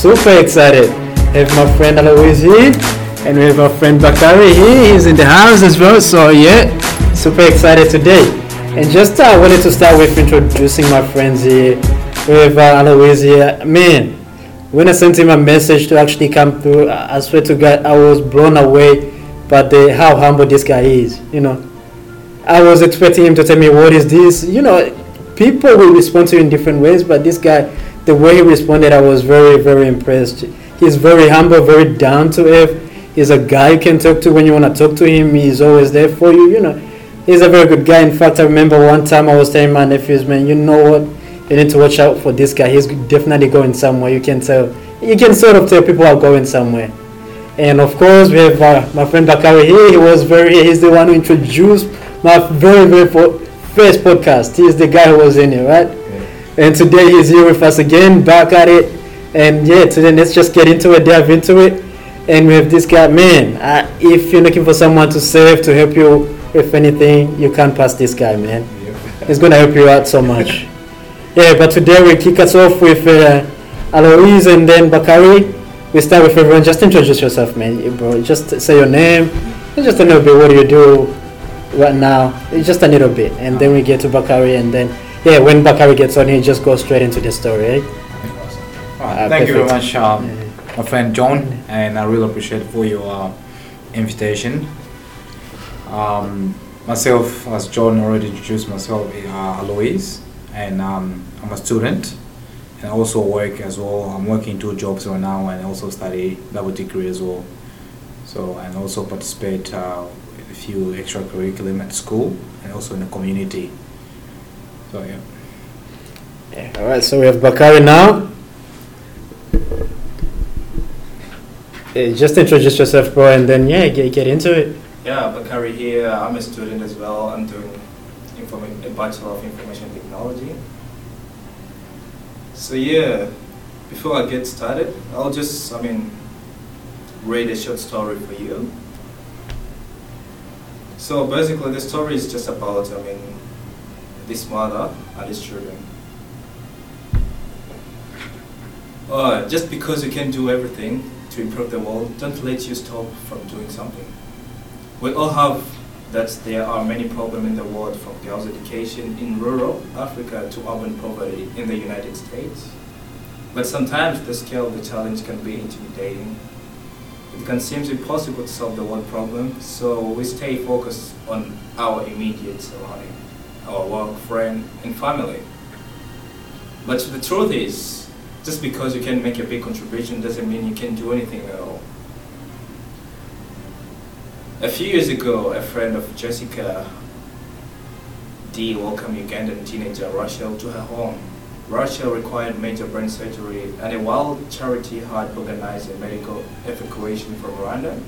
super excited. I have my friend Alois here, and we have our friend Bakari here. He's in the house as well, so yeah, super excited today. And just uh, wanted to start with introducing my friends here. We have uh, Alois here. Man, when I sent him a message to actually come through, I I swear to God, I was blown away by the how humble this guy is. You know, I was expecting him to tell me what is this. You know, people will respond to you in different ways, but this guy, the way he responded, I was very, very impressed. He's very humble, very down to earth. He's a guy you can talk to when you want to talk to him. He's always there for you. You know, he's a very good guy. In fact, I remember one time I was telling my nephews, man, you know what? You need to watch out for this guy. He's definitely going somewhere. You can tell. You can sort of tell people are going somewhere. And of course, we have uh, my friend Bakari here. He was very. He's the one who introduced my very, very first podcast. He's the guy who was in it, right? And today he's here with us again, back at it. And yeah, today let's just get into it, dive into it. And we have this guy, man. Uh, if you're looking for someone to save, to help you with anything, you can't pass this guy, man. He's gonna help you out so much. Yeah, but today we kick us off with uh, Alois and then Bakari. We start with everyone. Just introduce yourself, man, bro. Just say your name just a little bit. What do you do right now? Just a little bit, and then we get to Bakari, and then yeah, when Bakari gets on, he just goes straight into the story. Eh? Alright, Uh, thank you very much, um, my friend John, and I really appreciate for your uh, invitation. Um, myself, as John already introduced myself, uh, Alois, and um, I'm a student, and I also work as well. I'm working two jobs right now, and also study double degree as well. So and also participate uh, in a few extracurriculum at school and also in the community. So yeah. Yeah. All right. So we have Bakari now. Yeah, just introduce yourself, bro, and then yeah, get get into it. Yeah, Bakari here. I'm a student as well. I'm doing informa- a Bachelor of Information Technology. So yeah, before I get started, I'll just, I mean, read a short story for you. So basically, the story is just about, I mean, this mother and his children. Uh, just because you can do everything to improve the world, don't let you stop from doing something. We all have that there are many problems in the world from girls' education in rural Africa to urban poverty in the United States. But sometimes the scale of the challenge can be intimidating. It can seem impossible to solve the world problem, so we stay focused on our immediate surrounding, our work, friend, and family. But the truth is, just because you can make a big contribution doesn't mean you can do anything at all. A few years ago, a friend of Jessica D welcomed Ugandan teenager Rachel to her home. Rachel required major brain surgery, and a wild charity had organized a medical evacuation from Rwanda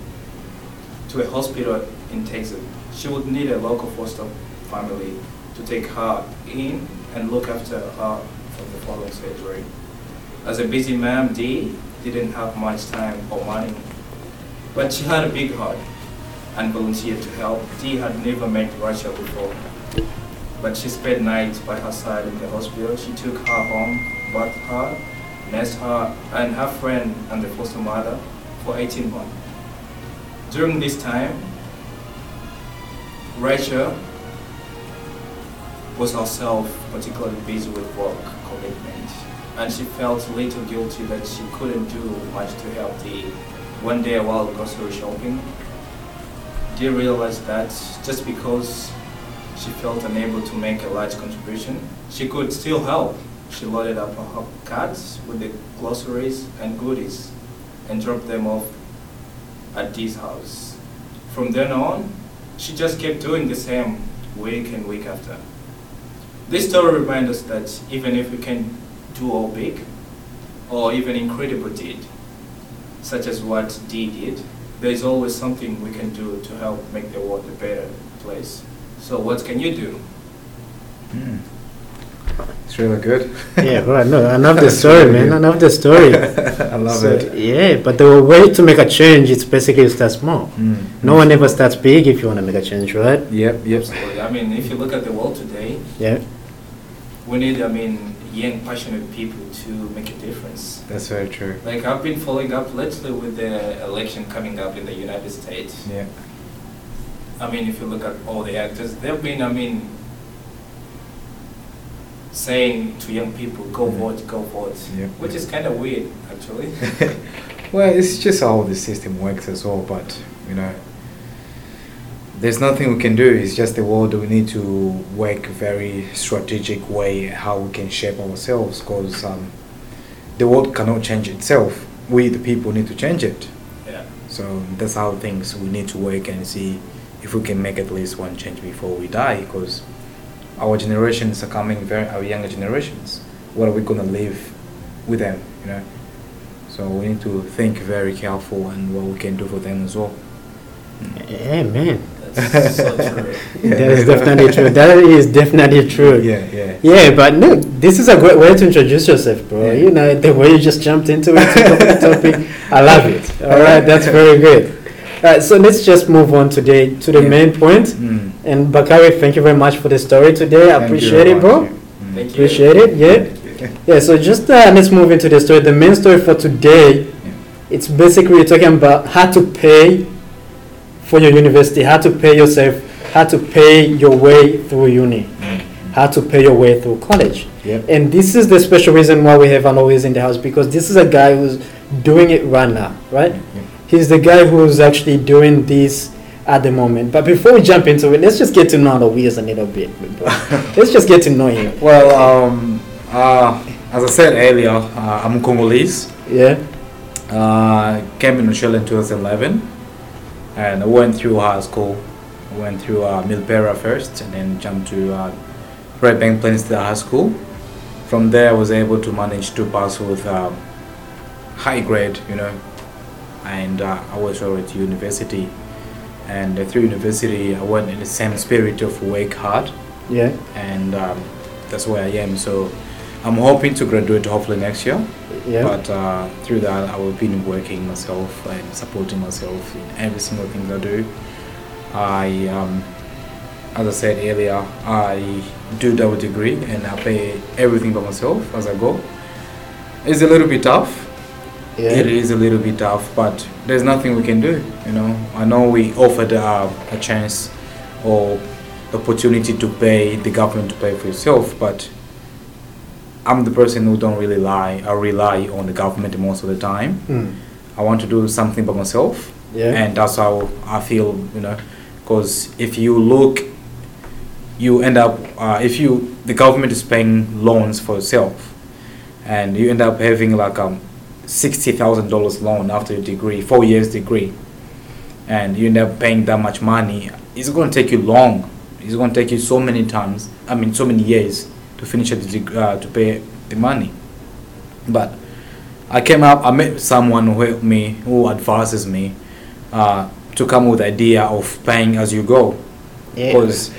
to a hospital in Texas. She would need a local foster family to take her in and look after her from the following surgery. As a busy mom, Dee didn't have much time or money, but she had a big heart and volunteered to help. Dee had never met Rachel before, but she spent nights by her side in the hospital. She took her home, bathed her, nursed her, and her friend and the foster mother for 18 months. During this time, Rachel was herself particularly busy with work commitment, and she felt a little guilty that she couldn't do much to help the One day while grocery shopping, Dee realized that just because she felt unable to make a large contribution, she could still help. She loaded up her carts with the groceries and goodies and dropped them off at Dee's house. From then on, she just kept doing the same week and week after. This story reminds us that even if we can do all big or even incredible deed, such as what Dee did, there is always something we can do to help make the world a better place. So what can you do? Mm. It's really good. Yeah, bro. No, I love the story, really man. good. I love the story. I love So, it. Yeah, but the way to make a change is basically to start small. Mm. No one ever starts big if you want to make a change, right? Yep, yep. Absolutely. I mean, if you look at the world today, Yeah. We need, I mean, young, passionate people to make a difference. That's very true. Like I've been following up lately with the election coming up in the United States. Yeah. I mean, if you look at all the actors, they've been, I mean, saying to young people, go Mhm. vote, go vote, Yeah. which is kind of weird, actually. Well, it's just how the system works as well, but you know, there's nothing we can do. It's just the world. We need to work very strategic way how we can shape ourselves, because um, the world cannot change itself. We, the people, need to change it. yeah. So that's how things we need to work and see if we can make at least one change before we die, because our generations are coming very our younger generations. What are we gonna leave with them? You know. So we need to think very careful and what we can do for them as well. Yeah, man. That's so true. Yeah. That is definitely true. That is definitely true. Yeah, yeah. Yeah, but no, this is a great way to introduce yourself, bro. Yeah. You know, the way you just jumped into it, took up the topic, I love it. All right, that's very good. All right, so let's just move on today to the Yeah. main point. Mm. And Bakari, thank you very much for the story today. I Thank appreciate it, bro. much. Mm. Thank you. Appreciate it. Yeah. Yeah. So just uh, let's move into the story. The main story for today, it's basically talking about how to pay for your university, how to pay yourself, how to pay your way through uni, how to pay your way through college. Yep. And this is the special reason why we have Alois in the house because this is a guy who's doing it right now, right? Yep. He's the guy who's actually doing this at the moment. But before we jump into it, let's just get to know Alois a little bit. let's just get to know him. Well, um, uh, as I said earlier, uh, I'm Congolese. Yeah. Uh, came in Australia in 2011, and I went through high school. I went through uh, Milpera first, and then jumped to uh, Redbank Plains High School. From there, I was able to manage to pass with um, high grade, you know, and uh, I was already to university. And uh, through university, I went in the same spirit of work hard, Yeah. and um, that's where I am. So I'm hoping to graduate hopefully next year. Yeah. But uh, through that, I will be working myself and supporting myself in every single thing I do. I, um, as I said earlier, I do double degree and I pay everything by myself as I go. It's a little bit tough. yeah. It is a little bit tough, but there's nothing we can do. You know, I know we offered uh, a chance or opportunity to pay the government to pay for yourself, but I'm the person who don't really lie. I rely on the government most of the time. Mm. I want to do something by myself, Yeah. and that's how I feel. You know, because if you look, you end up uh, if you the government is paying loans for yourself, and you end up having like um sixty thousand dollars loan after your degree, four years degree, and you end up paying that much money. It's going to take you long. It's going to take you so many times. I mean, so many years to finish the deg- uh, to pay the money. But I came up. I met someone who helped me, who advises me, uh, to come with the idea of paying as you go, Yeah. because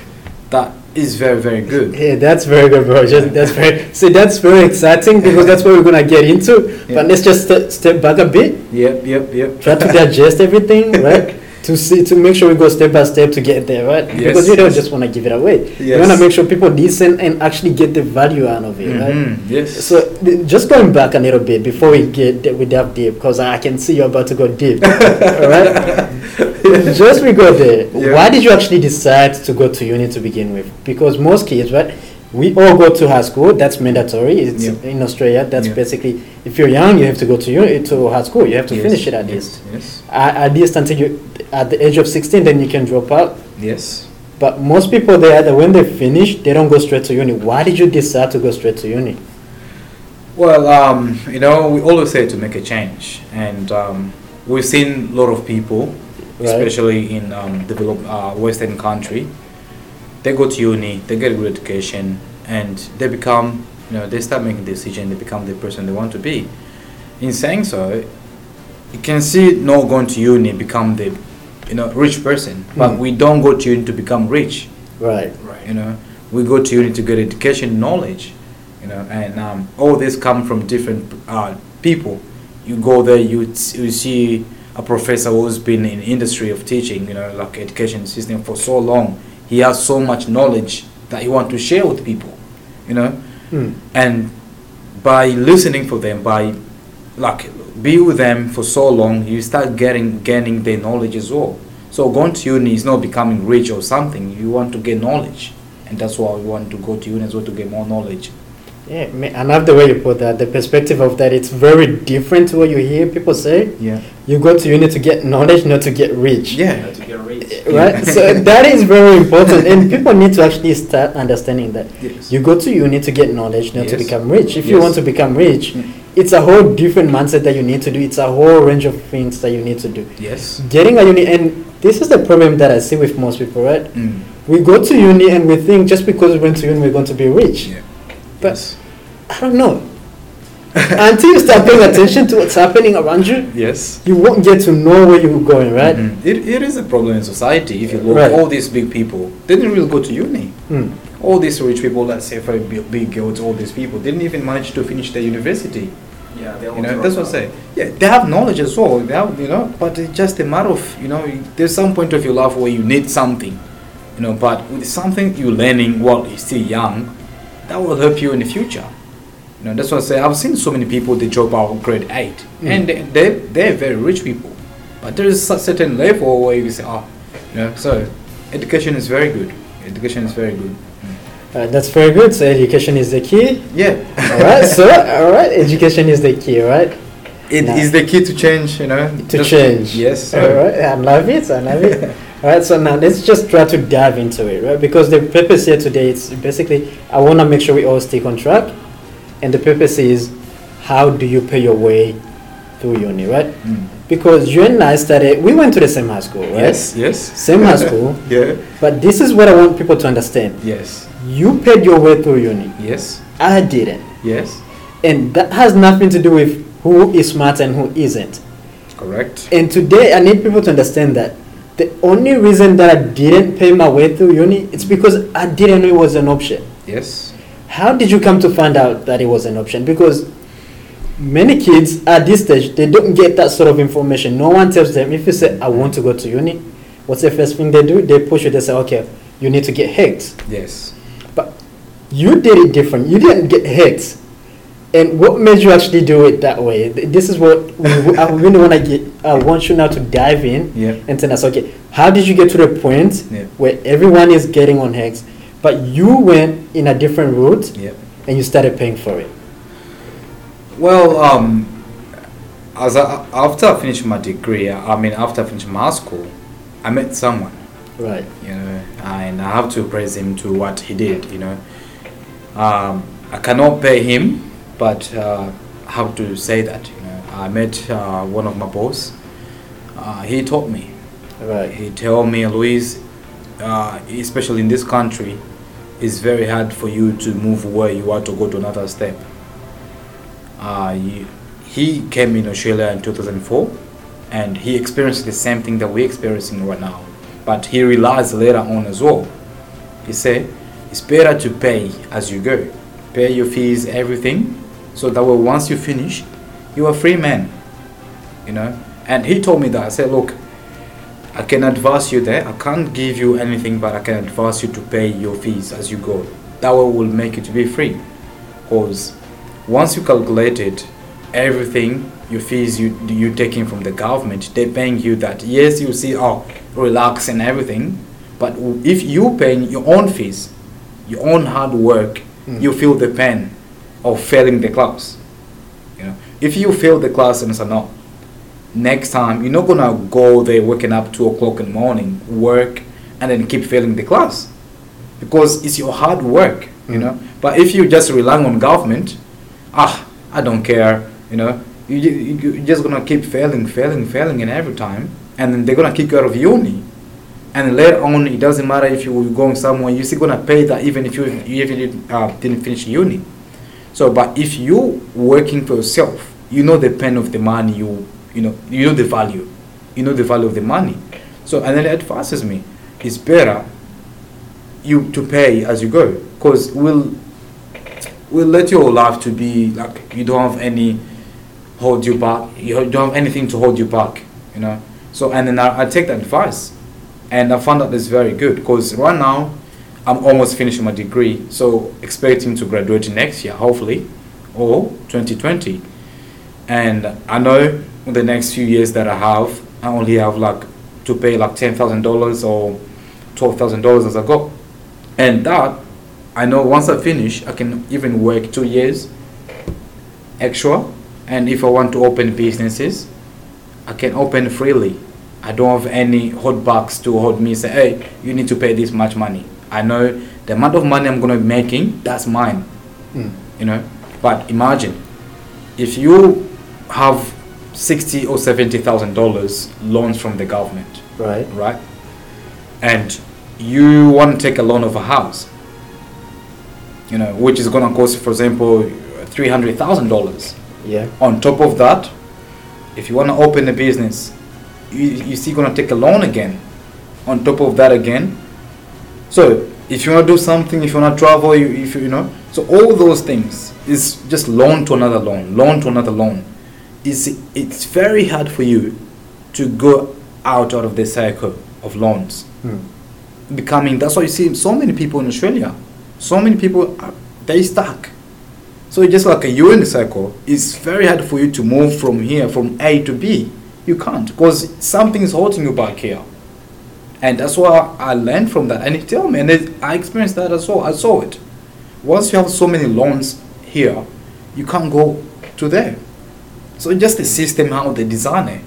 that is very very good. Yeah, that's very good, bro. Just, that's very see. That's very exciting because that's what we're gonna get into. Yeah. But let's just step, step back a bit. Yep, yep, yep. Try to digest everything, right? To see to make sure we go step by step to get there, right? Yes. Because you don't just want to give it away. You Yes. want to make sure people listen and actually get the value out of it, right? Mhm, Yes. So th- just going back a little bit before we get we dive deep, because I can see you're about to go deep. All right. just we go there. Yeah. Why did you actually decide to go to uni to begin with? Because most kids, right? We all go to high school. That's mandatory. It's in Australia. That's basically if you're young, you have to go to uni to high school. You have to Yes, finish it at yes, least. Yes. At, at least until you at the age of 16, then you can drop out. Yes. But most people, they either when they finish, they don't go straight to uni. Why did you decide to go straight to uni? Well, um, you know, we always say to make a change, and um, we've seen a lot of people, Right. especially in um, developed uh, Western country. They go to uni, they get a good education, and they become, you know, they start making decisions. They become the person they want to be. In saying so, you can see not going to uni become the, you know, rich person, but Mm. we don't go to uni to become rich Right. Right. you know we go to uni to get education knowledge you know and um, all this come from different uh, people you go there you, s- you see a professor who's been in industry of teaching you know like education system for so long he has so much knowledge that he want to share with people you know Hmm. and by listening for them, by like be with them for so long, you start getting gaining their knowledge as well. So going to uni is not becoming rich or something. You want to get knowledge, and that's why we want to go to uni as well to get more knowledge. Yeah, I love the way you put that. The perspective of that, it's very different to what you hear people say. Yeah. You go to uni to get knowledge, not to get rich. Yeah. To get rich. Right? so that is very important. And people need to actually start understanding that. Yes. You go to uni to get knowledge, not to become rich. If you want to become rich, Mm. it's a whole different mindset that you need to do. It's a whole range of things that you need to do. Yes. Getting a uni, and this is the problem that I see with most people, right? Mm. We go to uni and we think just because we went to uni, we're going to be rich. Yeah. But yes. I don't know. Until you start paying attention to what's happening around you, Yes. you won't get to know where you're going, right? Mhm. It, it is a problem in society. If you look, Right. all these big people they didn't really go to uni. Mm. All these rich people, let's say for big, big girls, all these people didn't even manage to finish their university. Yeah, they all You know, that's what I out. say. Yeah, they have knowledge as well. They have, you know, but it's just a matter of, you know, there's some point of your life where you need something, you know, but with something you're learning while you're still young, that will help you in the future. You know, that's what I say. I've seen so many people they drop out of grade eight, Mm. and they, they they're very rich people, but there is a certain level where you say, oh, you know, so education is very good. Education is very good. Uh, that's very good. So education is the key. Yeah, All right. So all right, education is the key, right? it is Nice. the key to change. You know, To Just- change. Yes. All right. I love it. I love it. all right. So now let's just try to dive into it, right? Because the purpose here today is basically I want to make sure we all stick on track, and the purpose is how do you pay your way through uni, right? Mm. Because you and I started. We went to the same high school, right? Yes. Yes. Same high school. Yeah. But this is what I want people to understand. Yes. You paid your way through uni. Yes. I didn't. Yes. And that has nothing to do with who is smart and who isn't. Correct. And today I need people to understand that the only reason that I didn't pay my way through uni it's because I didn't know it was an option. Yes. How did you come to find out that it was an option? Because many kids at this stage they don't get that sort of information. No one tells them if you say I want to go to uni, what's the first thing they do? They push you, they say, Okay, you need to get HECS. Yes. But you did it different. You didn't get HECS. And what made you actually do it that way? This is what we, I really want to get. I want you now to dive in Yeah. and tell us, okay, how did you get to the point Yeah. where everyone is getting on HECS, but you went in a different route Yeah. and you started paying for it? Well, um, as I, after I finished my degree, I mean, after I finished my school, I met someone, Right. you know, and I have to praise him to what he did, you know. Um, I cannot pay him, but uh, have to say that, you know, I met uh, one of my boss. Uh, he taught me. Right. He told me, Louise, uh, especially in this country, it's very hard for you to move where you are to go to another step. Uh, you, he came in Australia in 2004 and he experienced the same thing that we're experiencing right now. But he realized later on as well. He said, it's better to pay as you go. Pay your fees, everything, so that way once you finish, you're a free man. You know? And he told me that. I said, look, I can advise you there. I can't give you anything, but I can advise you to pay your fees as you go. That way will make you to be free. Because once you calculated everything, your fees you you taking from the government, they're paying you that. Yes, you see, oh, relax and everything, but if you paying your own fees, your own hard work, Mm. you feel the pain of failing the class. You know, if you fail the class and say no, next time you're not gonna go there waking up two o'clock in the morning, work, and then keep failing the class, because it's your hard work. You Mm. know, but if you just relying on government, ah, I don't care. You know, you, you you're just gonna keep failing, failing, failing, and every time, and then they're gonna kick you out of uni. And later on, it doesn't matter if you're going somewhere, you're still gonna pay that even if you, you even uh, didn't finish uni. So, but if you working for yourself, you know the pain of the money. You you know you know the value, you know the value of the money. So, and then it advises me, it's better you to pay as you go, cause we'll we'll let your life to be like you don't have any hold you back. You don't have anything to hold you back. You know. So, and then I, I take the advice, and I found out it's very good, cause right now I'm almost finishing my degree, so expecting to graduate next year, hopefully. or 2020. And I know in the next few years that I have, I only have like to pay like $10,000 or $12,000 as I go. And that, I know once I finish, I can even work two years extra. And if I want to open businesses, I can open freely. I don't have any holdbacks to hold me say, hey, you need to pay this much money. I know the amount of money I'm going to be making, that's mine. Mm. You know, but imagine if you have sixty or seventy thousand dollars loans from the government, Right. right? And you want to take a loan of a house, you know, which is going to cost, for example, three hundred thousand dollars. Yeah. On top of that, if you want to open a business, you you still gonna take a loan again. On top of that again, so if you want to do something, if you want to travel, you if you, you know, so all those things is just loan to another loan, loan to another loan. Is it's very hard for you to go out out of the cycle of loans Mm. becoming that's why you see so many people in australia. So many people are they stuck. So it's just like a you're in the cycle it's very hard for you to move from here from a to b. You can't because something is holding you back here. And that's why i learned from that. And it tell me and it, i experienced that as well. I saw it. Once you have so many loans here you can't go to there so just the system how they design it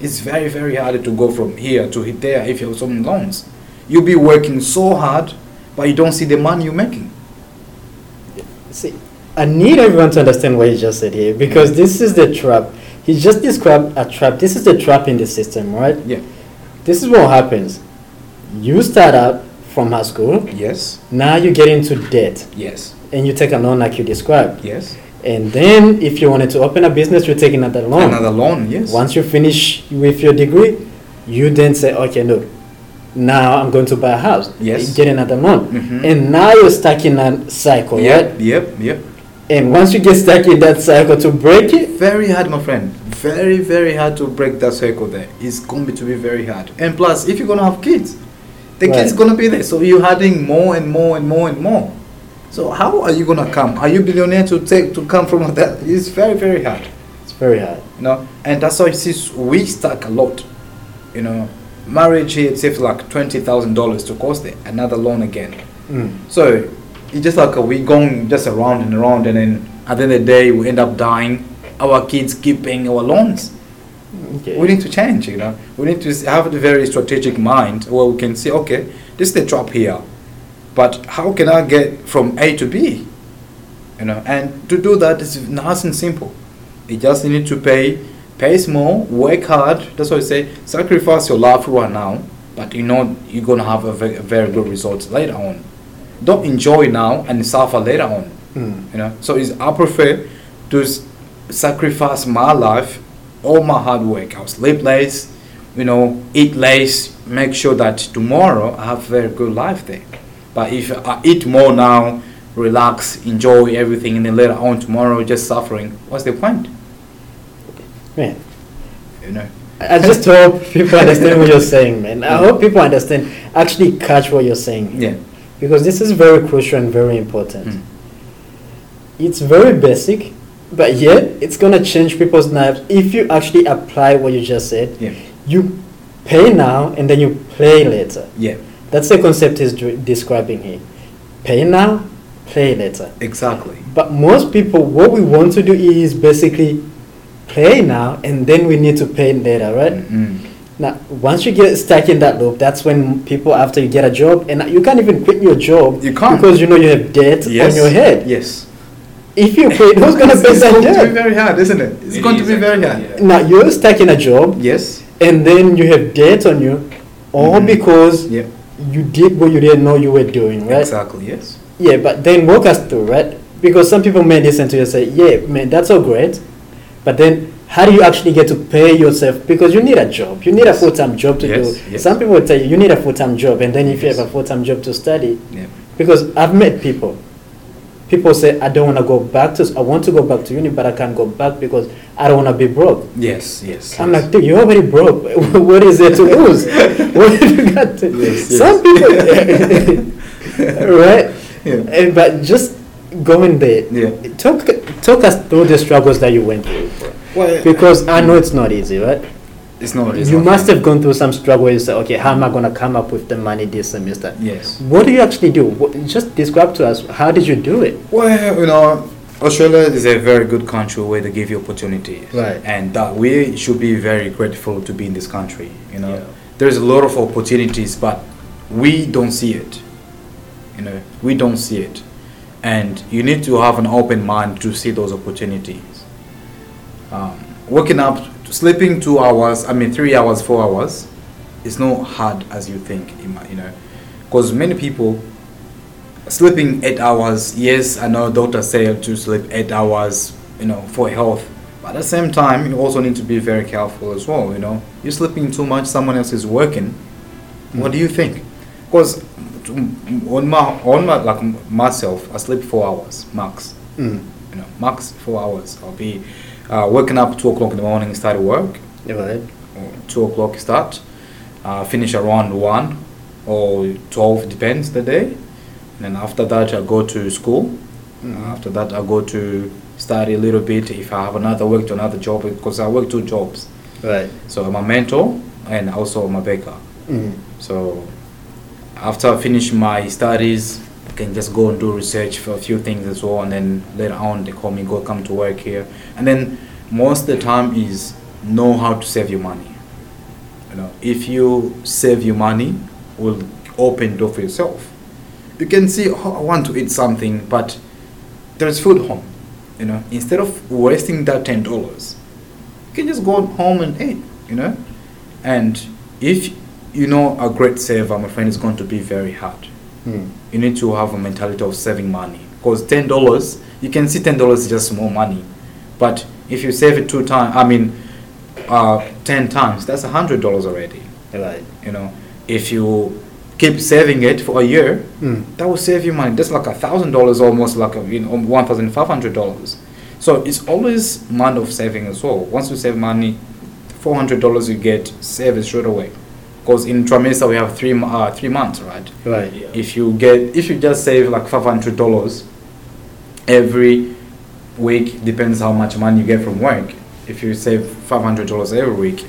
it's very very hard to go from here to there if you have some loans you'll be working so hard but you don't see the money you're making See, I need everyone to understand what he just said here because this is the trap. He just described a trap. This is the trap in the system, right? yeah This is what happens. You start out from high school, yes now you get into debt, yes and you take a loan like you described. yes And then, if you wanted to open a business, you take another loan. another loan yes Once you finish with your degree, you then say, okay, no, now I'm going to buy a house. Yes. Get another loan. Mhm. And now you're stuck in a cycle, yep right? yep yep And once you get stuck in that cycle to break it, very hard my friend very very hard to break that circle there it's going to be very hard and plus if you're going to have kids the kids Right. going to be there so you're adding more and more and more and more so how are you going to come? Are you billionaire to take to come from that? It's very very hard. It's very hard. you know? And that's why see we stuck a lot you know marriage here itself like twenty thousand dollars to cost it another loan again. Mm. so it's just like a, we going just around and around and then at the end of the day we end up dying. Our kids keep paying our loans. Okay. we need to change you know? We need to have a very strategic mind where we can say okay this is the trap here but how can i get from a to b? You know and to do that is nice and simple. You just need to pay pay small work hard. That's why i say sacrifice your life right now but you know you're going to have a very, very good results later on. Don't enjoy now and suffer later on. Mm. you know so is i prefer to s- sacrifice my life all my hard work. I'll sleep less you know eat less make sure that tomorrow i have a very good life there but if i eat more now relax enjoy everything and then later on tomorrow just suffering what's the point Man, you know I just hope people understand what you're saying, man. I hope people understand, actually catch what you're saying. yeah Because this is very crucial and very important. Mm. It's very basic, but yet it's gonna change people's lives if you actually apply what you just said. yeah You pay now and then you play later. yeah That's the concept he's dr- describing here. Pay now, play later. exactly But most people, what we want to do is basically play now and then we need to pay later, right? mm Now, once you get stuck in that loop, that's when people, after you get a job, and you can't even quit your job You can't. because you know you have debt yes on your head. yes If you quit, who's gonna pay that debt? it's going to be very hard isn't it it's It going to be very hard yeah. Now you're stuck in a job, yes and then you have debt on you, all Mhm. because yeah you did what you didn't know you were doing, right? exactly yes Yeah, but then walk us through, right? Because some people may listen to you and say, yeah, man, that's all great. But then how do you actually get to pay yourself? Because you need a job. You need a full time job to Yes, do. yes. Some people will tell you, you need a full time job. And then if you have a full time job to study, yeah because I've met people. People say, I don't want to go back to, I want to go back to uni, but I can't go back because I don't want to be broke. yes yes I'm yes. like, dude, you're already broke. what is there to lose? what have you got to Yes, yes. Some people, right? Yeah. And, but just going there, Yeah. talk talk us through the struggles that you went through. Well, Because I know it's not easy, right? It's not. It's you not must have gone through some struggle you say, okay, how am I going to come up with the money this semester? Yes. What do you actually do? What, just describe to us, how did you do it? Well, you know, Australia is a very good country where they give you opportunities. Right. And that we should be very grateful to be in this country. You know, Yeah. there's a lot of opportunities, but we don't see it. You know, we don't see it. And you need to have an open mind to see those opportunities. Um, waking up, sleeping two hours, I mean, three hours, four hours, is not hard as you think, you know. Because many people sleeping eight hours yes i know doctors say to sleep eight hours you know for health but at the same time you also need to be very careful as well you know you're sleeping too much someone else is working what do you think because on my on my like myself i sleep four hours max Mm. you know max four hours i'll be uh, waking up two o'clock in the morning start work Right. two o'clock start, uh, finish around one or twelve depends the day. And then after that I go to school. Mhm. after that I go to study a little bit if I have another work to another job because I work two jobs. Right. So I'm a mentor and also I'm a baker. Mm. So after I finish my studies, can just go and do research for a few things as well, and then later on they call me, go come to work here, and then most of the time is know how to save your money. You know, if you save your money, will open door for yourself. You can see, oh, I want to eat something, but there's food home. You know, instead of wasting that ten dollars, you can just go home and eat. You know, and if you know a great saver, my friend, is going to be very hard. Mm. You need to have a mentality of saving money because ten dollars, you can see ten dollars is just small money, but if you save it two times, I mean, uh, ten times, that's a hundred dollars already. Right. You know, if you keep saving it for a year, Mm. that will save you money. That's like a thousand dollars, almost like a, you know one thousand five hundred dollars. So it's always month of saving as well. Once you save money, four hundred dollars you get save it straight away. Because in trimester we have three uh, three months, right? Right. Yeah. If you get if you just save like five hundred dollars every week, depends how much money you get from work. If you save five hundred dollars every week,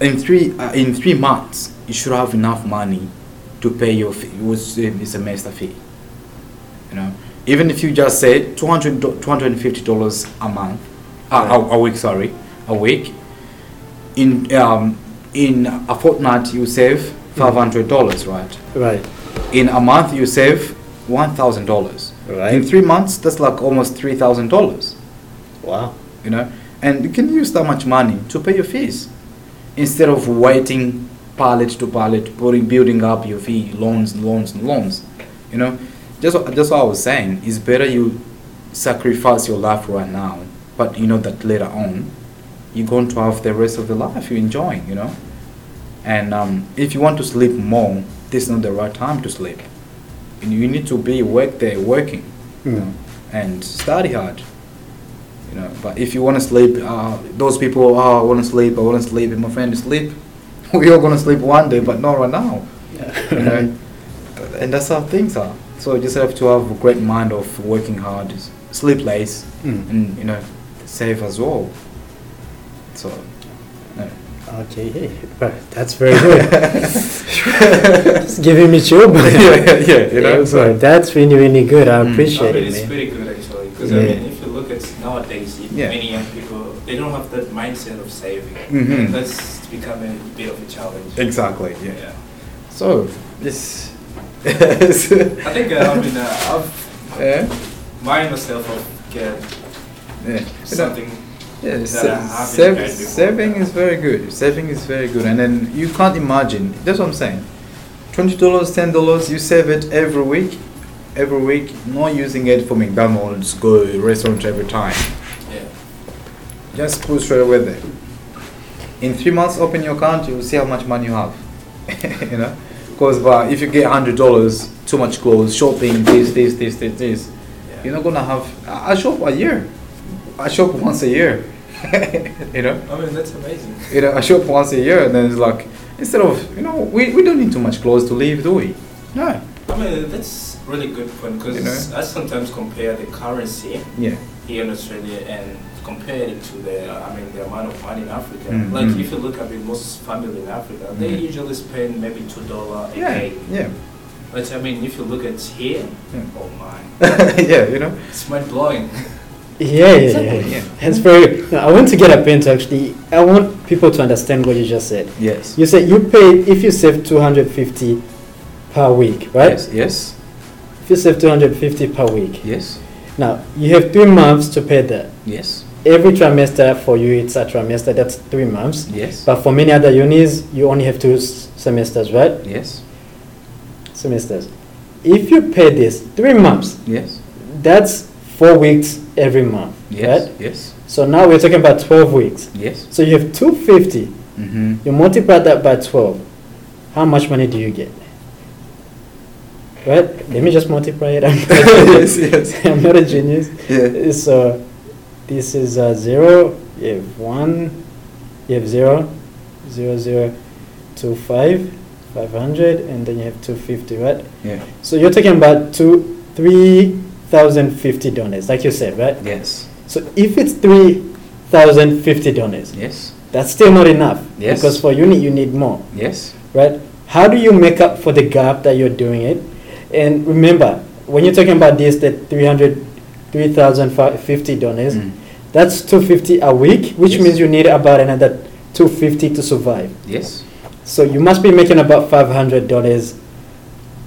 in three uh, in three months you should have enough money to pay your fee, which is semester fee. You know, even if you just say 200 250 dollars a month, uh, a, a week, sorry, a week. In um, in a fortnight you save five hundred dollars, right? Right. In a month you save one thousand dollars. Right. In three months, that's like almost three thousand dollars. Wow. You know, and you can use that much money to pay your fees instead of waiting pallet to pallet, putting building up your fee, loans, and loans, and loans. You know, just just what I was saying. It's better you sacrifice your life right now, but you know that later on, you're going to have the rest of the life you're enjoying. You know, and um, if you want to sleep more, this is not the right time to sleep. You you need to be work there working, you Mm. know, and study hard. You know, but if you want to sleep, uh, those people, oh, I want to sleep, I want to sleep, and my friend, sleep. We all gonna sleep one day, but not right now. You know? and that's how things are. So you just have to have a great mind of working hard, sleep less, Mm. and you know, save as well. So. yeah. Okay. Hey, that's very good. it's giving me chill. but- yeah, yeah, yeah, you know. Yeah, so- that's really, really good. I Mm. appreciate I mean, it, it's man. pretty good actually, because Yeah. I mean, if you look at nowadays, Yeah. many young people they don't have that mindset of saving. Mhm. That's becoming a bit of a challenge. Exactly. Yeah. Yeah. So this. I think uh, I mean uh, I've yeah. mind myself of get Yeah. You know, something. Yeah, that sa- I haven't sav- had before. saving is very good. Saving is very good, and then you can't imagine. That's what I'm saying. Twenty dollars, ten dollars. You save it every week, every week. Not using it for McDonald's, go restaurant every time. Yeah. Just put straight away there. In three months, open your account. You will see how much money you have. you know, because but uh, if you get hundred dollars, too much clothes, shopping, this, this, this, this, this. Yeah. You're not gonna have. I I shop a year. I shop once a year. you know. I mean that's amazing. You know, I shop once a year, and then it's like instead of you know we, we don't need too much clothes to live, do we? No. I mean that's really good point because You know? I sometimes compare the currency Yeah. here in Australia and compare it to the, I mean, the amount of money in Africa. Mm, Like mm. if you look at it, most family in Africa, they Mm. usually spend maybe two dollar a Yeah. day. Yeah. But I mean, if you look at here, Yeah. oh my, yeah. You know. it's mind blowing. Yeah, yeah, Exactly, yeah. yeah. It's very. No, I want to get a pen to actually. I want people to understand what you just said. Yes. You said you pay if you save 250 per week, right? Yes. Yes. If you save 250 per week. Yes. Now you have three months to pay that. Yes. Every trimester for you, it's a trimester. That's three months. Yes. But for many other unis, you only have two s- semesters, right? Yes. Semesters. If you pay this three months, Yes. that's four weeks every month, Yes. right? Yes. So now we're talking about 12 weeks. Yes. So you have 250. Mm-hmm. You multiply that by 12. How much money do you get? Right? Let me just multiply it. I'm, yes. Yes. I'm not a genius. Yeah. So this is uh, 0, you have 1, you have 0, 0, 0, 2, 5, 500, and then you have 250, right? Yeah. So you're talking about two, $3,050, like you said, right? Yes. So if it's $3,050, Yes. that's still not enough. Yes. Because for uni, you need more, Yes. right? How do you make up for the gap that you're doing it? And remember, when you're talking about this, that 300 $3,050, Mm. that's 250 a week, which Yes. means you need about another 250 to survive. Yes. So you must be making about $500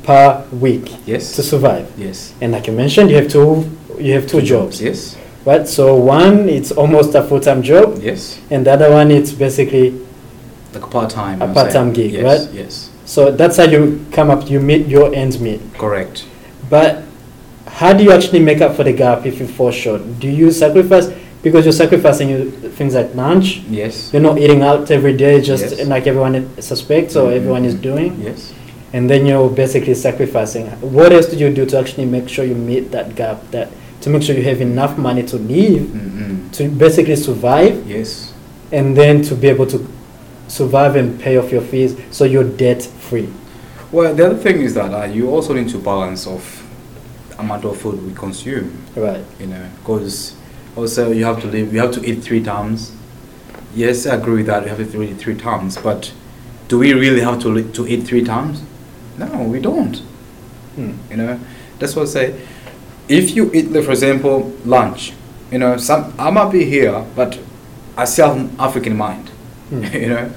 per week yes. to survive. Yes. And like you mentioned, you have two you have two jobs, Yes. right? So one it's almost a full-time job, Yes. and the other one it's basically Like a part time. A part-time gig, yes. right? Yes. so that's how you come up you meet your ends meet. Correct. But how do you actually make up for the gap if you fall short? Do you sacrifice because you're sacrificing things like lunch? Yes. You're not eating out every day, just Yes. like everyone suspects or mm-hmm. everyone is doing, Yes. And then you're basically sacrificing. What else do you do to actually make sure you meet that gap? That to make sure you have enough money to live, Mm-mm. to basically survive, Yes. and then to be able to survive and pay off your fees, so you're debt free. Well, the other thing is that uh, you also need to balance of amount of food we consume. Right. You know, because also you have to live. You have to eat three times. Yes, I agree with that. We have to eat three times, but do we really have to li- to eat three times? No, we don't. Hmm. You know, that's what I say. If you eat, for example, lunch, you know, some I might be here, but I still have an African mind. Hmm. you know,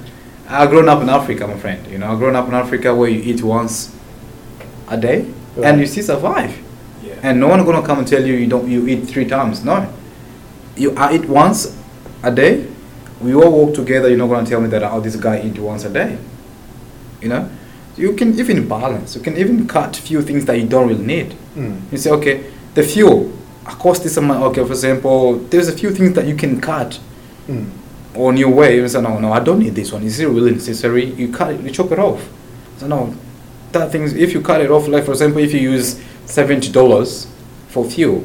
I grown up in Africa, my friend. You know, I grown up in Africa where you eat once a day Right. and you still survive. Yeah. And no one gonna come and tell you you don't you eat three times. No, you I eat once a day. We all walk together. You're not gonna tell me that oh this guy eat once a day. You know, you can even balance. You can even cut few things that you don't really need. Hmm. You say okay, the fuel cost this amount. Okay, for example, there's a few things that you can cut Hmm. on your way. You say no, no, I don't need this one. Is it really necessary? You cut it, you chop it off. So no, that things. If you cut it off, like for example, if you use seventy dollars for fuel,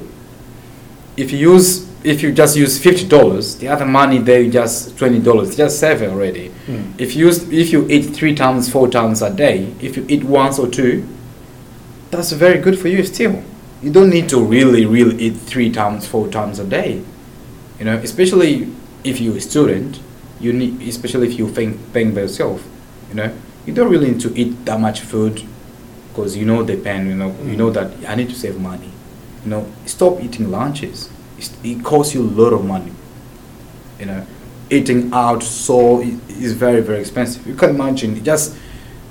if you use if you just use fifty dollars, the other money there you just twenty dollars, just save it already. Hmm. If you if you eat three times, four times a day, if you eat once or two, that's very good for you still. You don't need to really, really eat three times, four times a day. You know, especially if you're a student, you need, especially if you think paying, by yourself. You know, you don't really need to eat that much food because you know the pen. You know, you know that I need to save money. You know, stop eating lunches. It costs you a lot of money. You know, eating out so is very very expensive. You can imagine just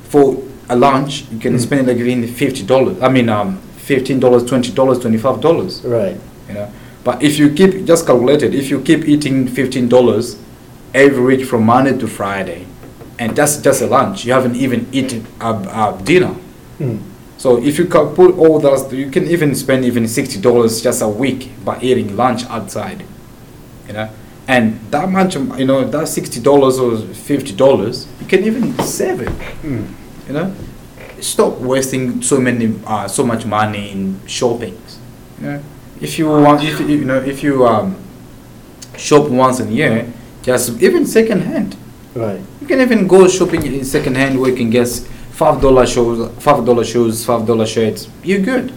for a lunch you can Mm. spend like even fifty dollars. I mean, um, fifteen dollars, twenty dollars, twenty five dollars. Right. You know, but if you keep just calculated, if you keep eating fifteen dollars every week from Monday to Friday, and that's just a lunch, you haven't even eaten a, a dinner. Hmm. So if you can put all those, you can even spend even sixty dollars just a week by eating lunch outside, you know. And that much, you know, that sixty dollars or fifty dollars, you can even save it, Hmm. you know. Stop wasting so many, uh, so much money in shoppings. You know, if you want, if you you know, if you um, shop once a year, just even second hand, Right. you can even go shopping in second hand where you can get five dollar shoes, five dollar shoes, five dollar shirts, you're good.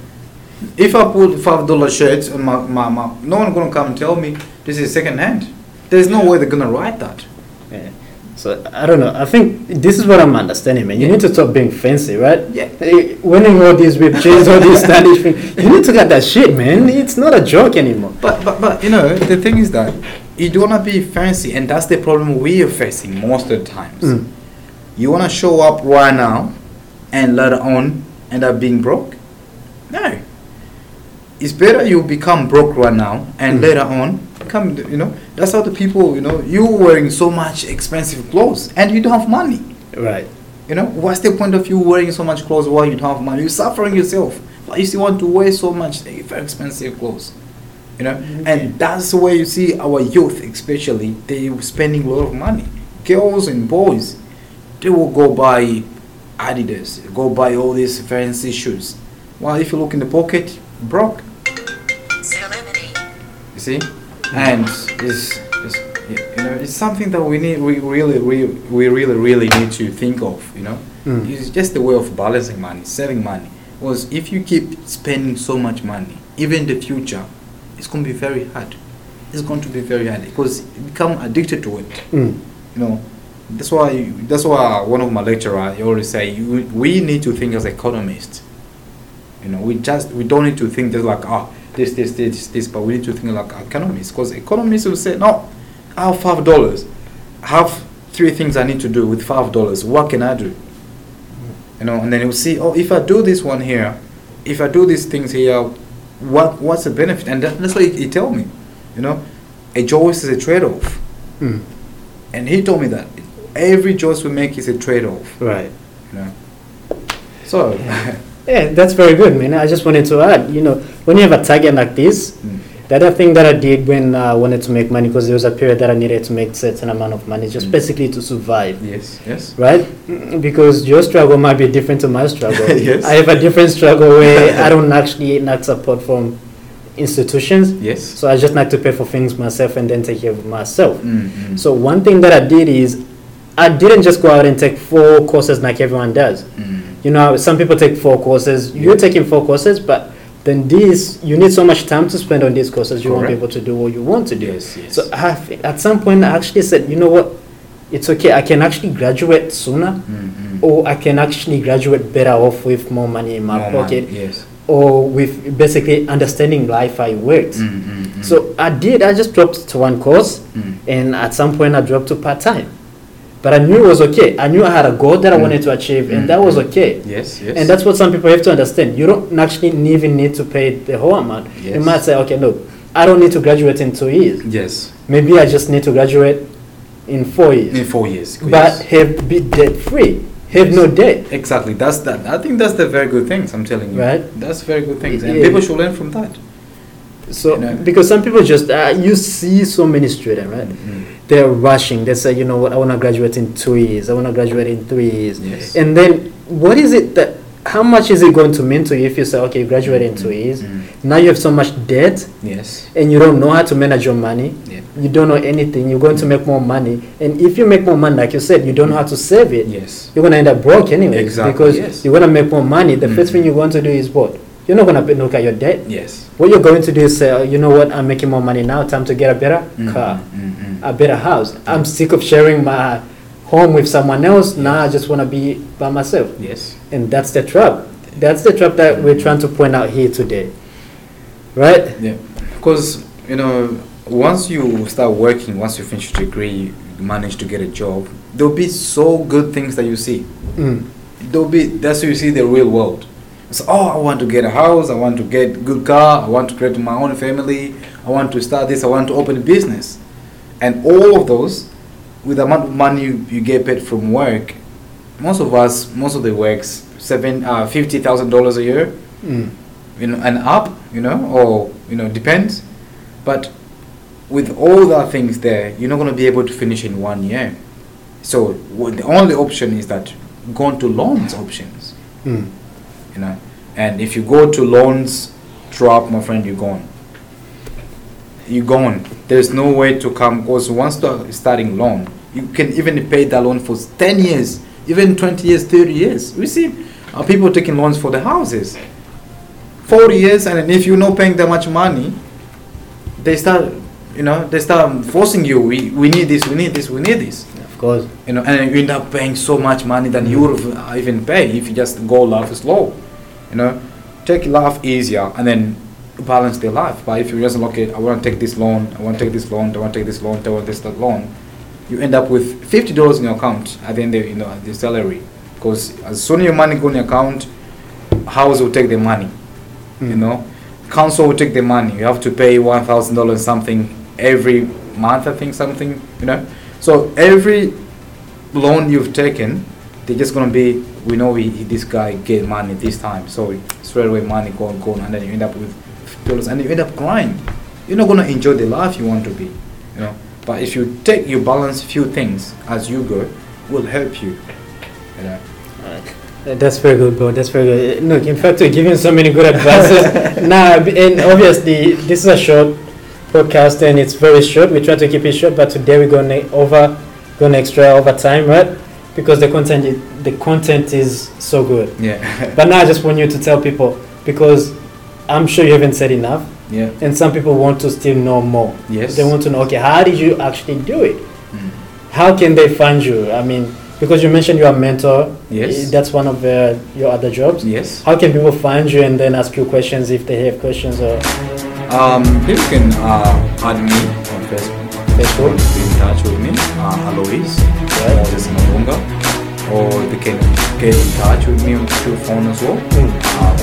If I put five dollar shirts on my, my, my no one gonna come and tell me this is second hand. There's no way they're gonna write that. Yeah. So I don't know. I think this is what I'm understanding, man. You need to stop being fancy, right? Yeah. Hey, Winning all these whip chains, all these stylish things. You need to get that shit, man. It's not a joke anymore. But but but you know the thing is that you don't wanna be fancy, and that's the problem we are facing most of the times. Mm. You wanna show up right now, and later on end up being broke. No. It's better you become broke right now, and Mm. later on come. You know that's how the people. You know you wearing so much expensive clothes, and you don't have money. Right. You know what's the point of you wearing so much clothes while you don't have money? You're suffering yourself. But you still want to wear so much very expensive clothes. You know, and that's where you see our youth, especially, they spending a lot of money. Girls and boys, they will go buy Adidas, go buy all these fancy shoes. While if you look in the pocket, broke. Serenity. You see, and it's, it's you know it's something that we need we really we, we really really need to think of. You know, Mm. it's just a way of balancing money, saving money. Because if you keep spending so much money, even in the future, it's going to be very hard. It's going to be very hard because you become addicted to it. Mm. You know, that's why that's why one of my lecturer he always say you, we need to think as economists. You know, we just we don't need to think just like ah this this this this, but we need to think like economists because economists will say no, I have five dollars, I have three things I need to do with five dollars. What can I do? You know, and then you'll see oh if I do this one here, if I do these things here, what what's the benefit? And that, that's what he, he tell me. You know, a choice is a trade-off. Mm. And he told me that every choice we make is a trade-off. Right. You know. So, Yeah, that's very good, man. I just wanted to add, you know, when you have a target like this, mm, the other thing that I did when I wanted to make money, because there was a period that I needed to make certain amount of money, just Mm. basically to survive, yes, yes. right? Because your struggle might be different to my struggle. Yes. I have a different struggle where I don't actually not support from institutions, Yes. so I just like to pay for things myself and then take care of myself. Mm, mm, So one thing that I did is I didn't just go out and take four courses like everyone does. mm, You know, some people take four courses. You're taking four courses, but then these you need so much time to spend on these courses. You won't be able to do what you want to do. yes, yes. So I have, at some point, I actually said, you know what, it's okay. I can actually graduate sooner, mm, mm. or I can actually graduate better off with more money in my More money, pocket, Yes. or with basically understanding life I worked. Mm, mm, mm. So I did. I just dropped to one course, Mm. and at some point I dropped to part time. But I knew it was okay. I knew I had a goal that I Mm. wanted to achieve, and Mm, that was mm. okay. Yes, yes. And that's what some people have to understand. You don't actually even need to pay the whole amount. Yes. You might say, okay, look, I don't need to graduate in two years. yes. Maybe I just need to graduate in four years. In four years. But yes. have be debt free. Have no debt. Exactly. That's that. I think that's the very good things. I'm telling you. Right. That's very good things, and Yeah. people should learn from that. So You know. because some people just uh, you see so many students, right? Mm, They're rushing. They say, you know what, I want to graduate in two years. I want to graduate in three years. Yes. And then what is it that? How much is it going to mean to you if you say, okay, you graduate in two years? mm. Now you have so much debt Yes. and you don't know how to manage your money. Yeah. You don't know anything. You're going to make more money, and if you make more money, like you said, you don't know how to save it. Yes. You're gonna end up broke anyway Exactly, because yes. you're gonna make more money. The first Mhm. thing you're going to do is what? You're not gonna be- look at your debt. Yes. What you're going to do is say, oh, you know what? I'm making more money now. Time to get a better Mm, car, mm, mm. a better house. I'm sick of sharing my home with someone else. Now I just wanna be by myself, Yes. and that's the trap. That's the trap that we're trying to point out here today, right? Yeah, because you know, once you start working, once you finish your degree, you manage to get a job. There'll be so good things that you see. Mm. There'll be that's where you see the real world. So, oh, I want to get a house. I want to get good car. I want to create my own family. I want to start this. I want to open a business, and all of those, with the amount of money you, you get paid from work, most of us, most of the works, seven, uh, fifty thousand dollars a year Mm. you know, and up, you know, or you know, depends. But with all the things there, you're not going to be able to finish in one year. So the only option is that go to loans options, Mm. You know. And if you go to loans drop, my friend, you're gone. You're gone. There's no way to come because once you're starting loan, you can even pay that loan for ten years. even 20 years, 30 years. We see uh, people taking loans for the houses. 40 years, and if you're not paying that much money, they start, you know, they start forcing you. We, we need this, we need this, we need this. Of course. You know, and you end up paying so much money than you would even pay if you just go life slow. You know, take life easier and then balance their life. But if you just look at, I want to take this loan, I want to take this loan, I want to take this loan, I want this that loan, you end up with fifty dollars in your account at the end of you know the salary. Because as soon as your money go in your account, house will take the money. You Mm. know, council will take the money. You have to pay one thousand dollars something every month. I think something. You know, so every loan you've taken, they're just gonna be. We know we, this guy get money this time, so straight away money gone, gone, and then you end up with dollars, and you end up crying. You're not gonna enjoy the life you want to be. You know, but if you take you balance few things as you go, will help you. You know. That's very good, bro. That's very good. Look, in fact, you're giving so many good advices. now, and obviously, this is a short podcast, and it's very short. We try to keep it short, but today we're going over, going extra over time, right? Because the content, i- the content is so good. Yeah. But now I just want you to tell people because I'm sure you haven't said enough, yeah. and some people want to still know more. Yes. They want to know, okay, how did you actually do it? Mm. How can they find you? I mean, because you mentioned you're a mentor. Yes. eh, That's one of uh, your other jobs. Yes. How can people find you and then ask you questions if they have questions or Um, people can uh, add me on Facebook. Facebook? Be in touch with me, uh, Alois, Right. Moses Malunga, or they can get in touch with me on through phone as well. Hmm. Uh,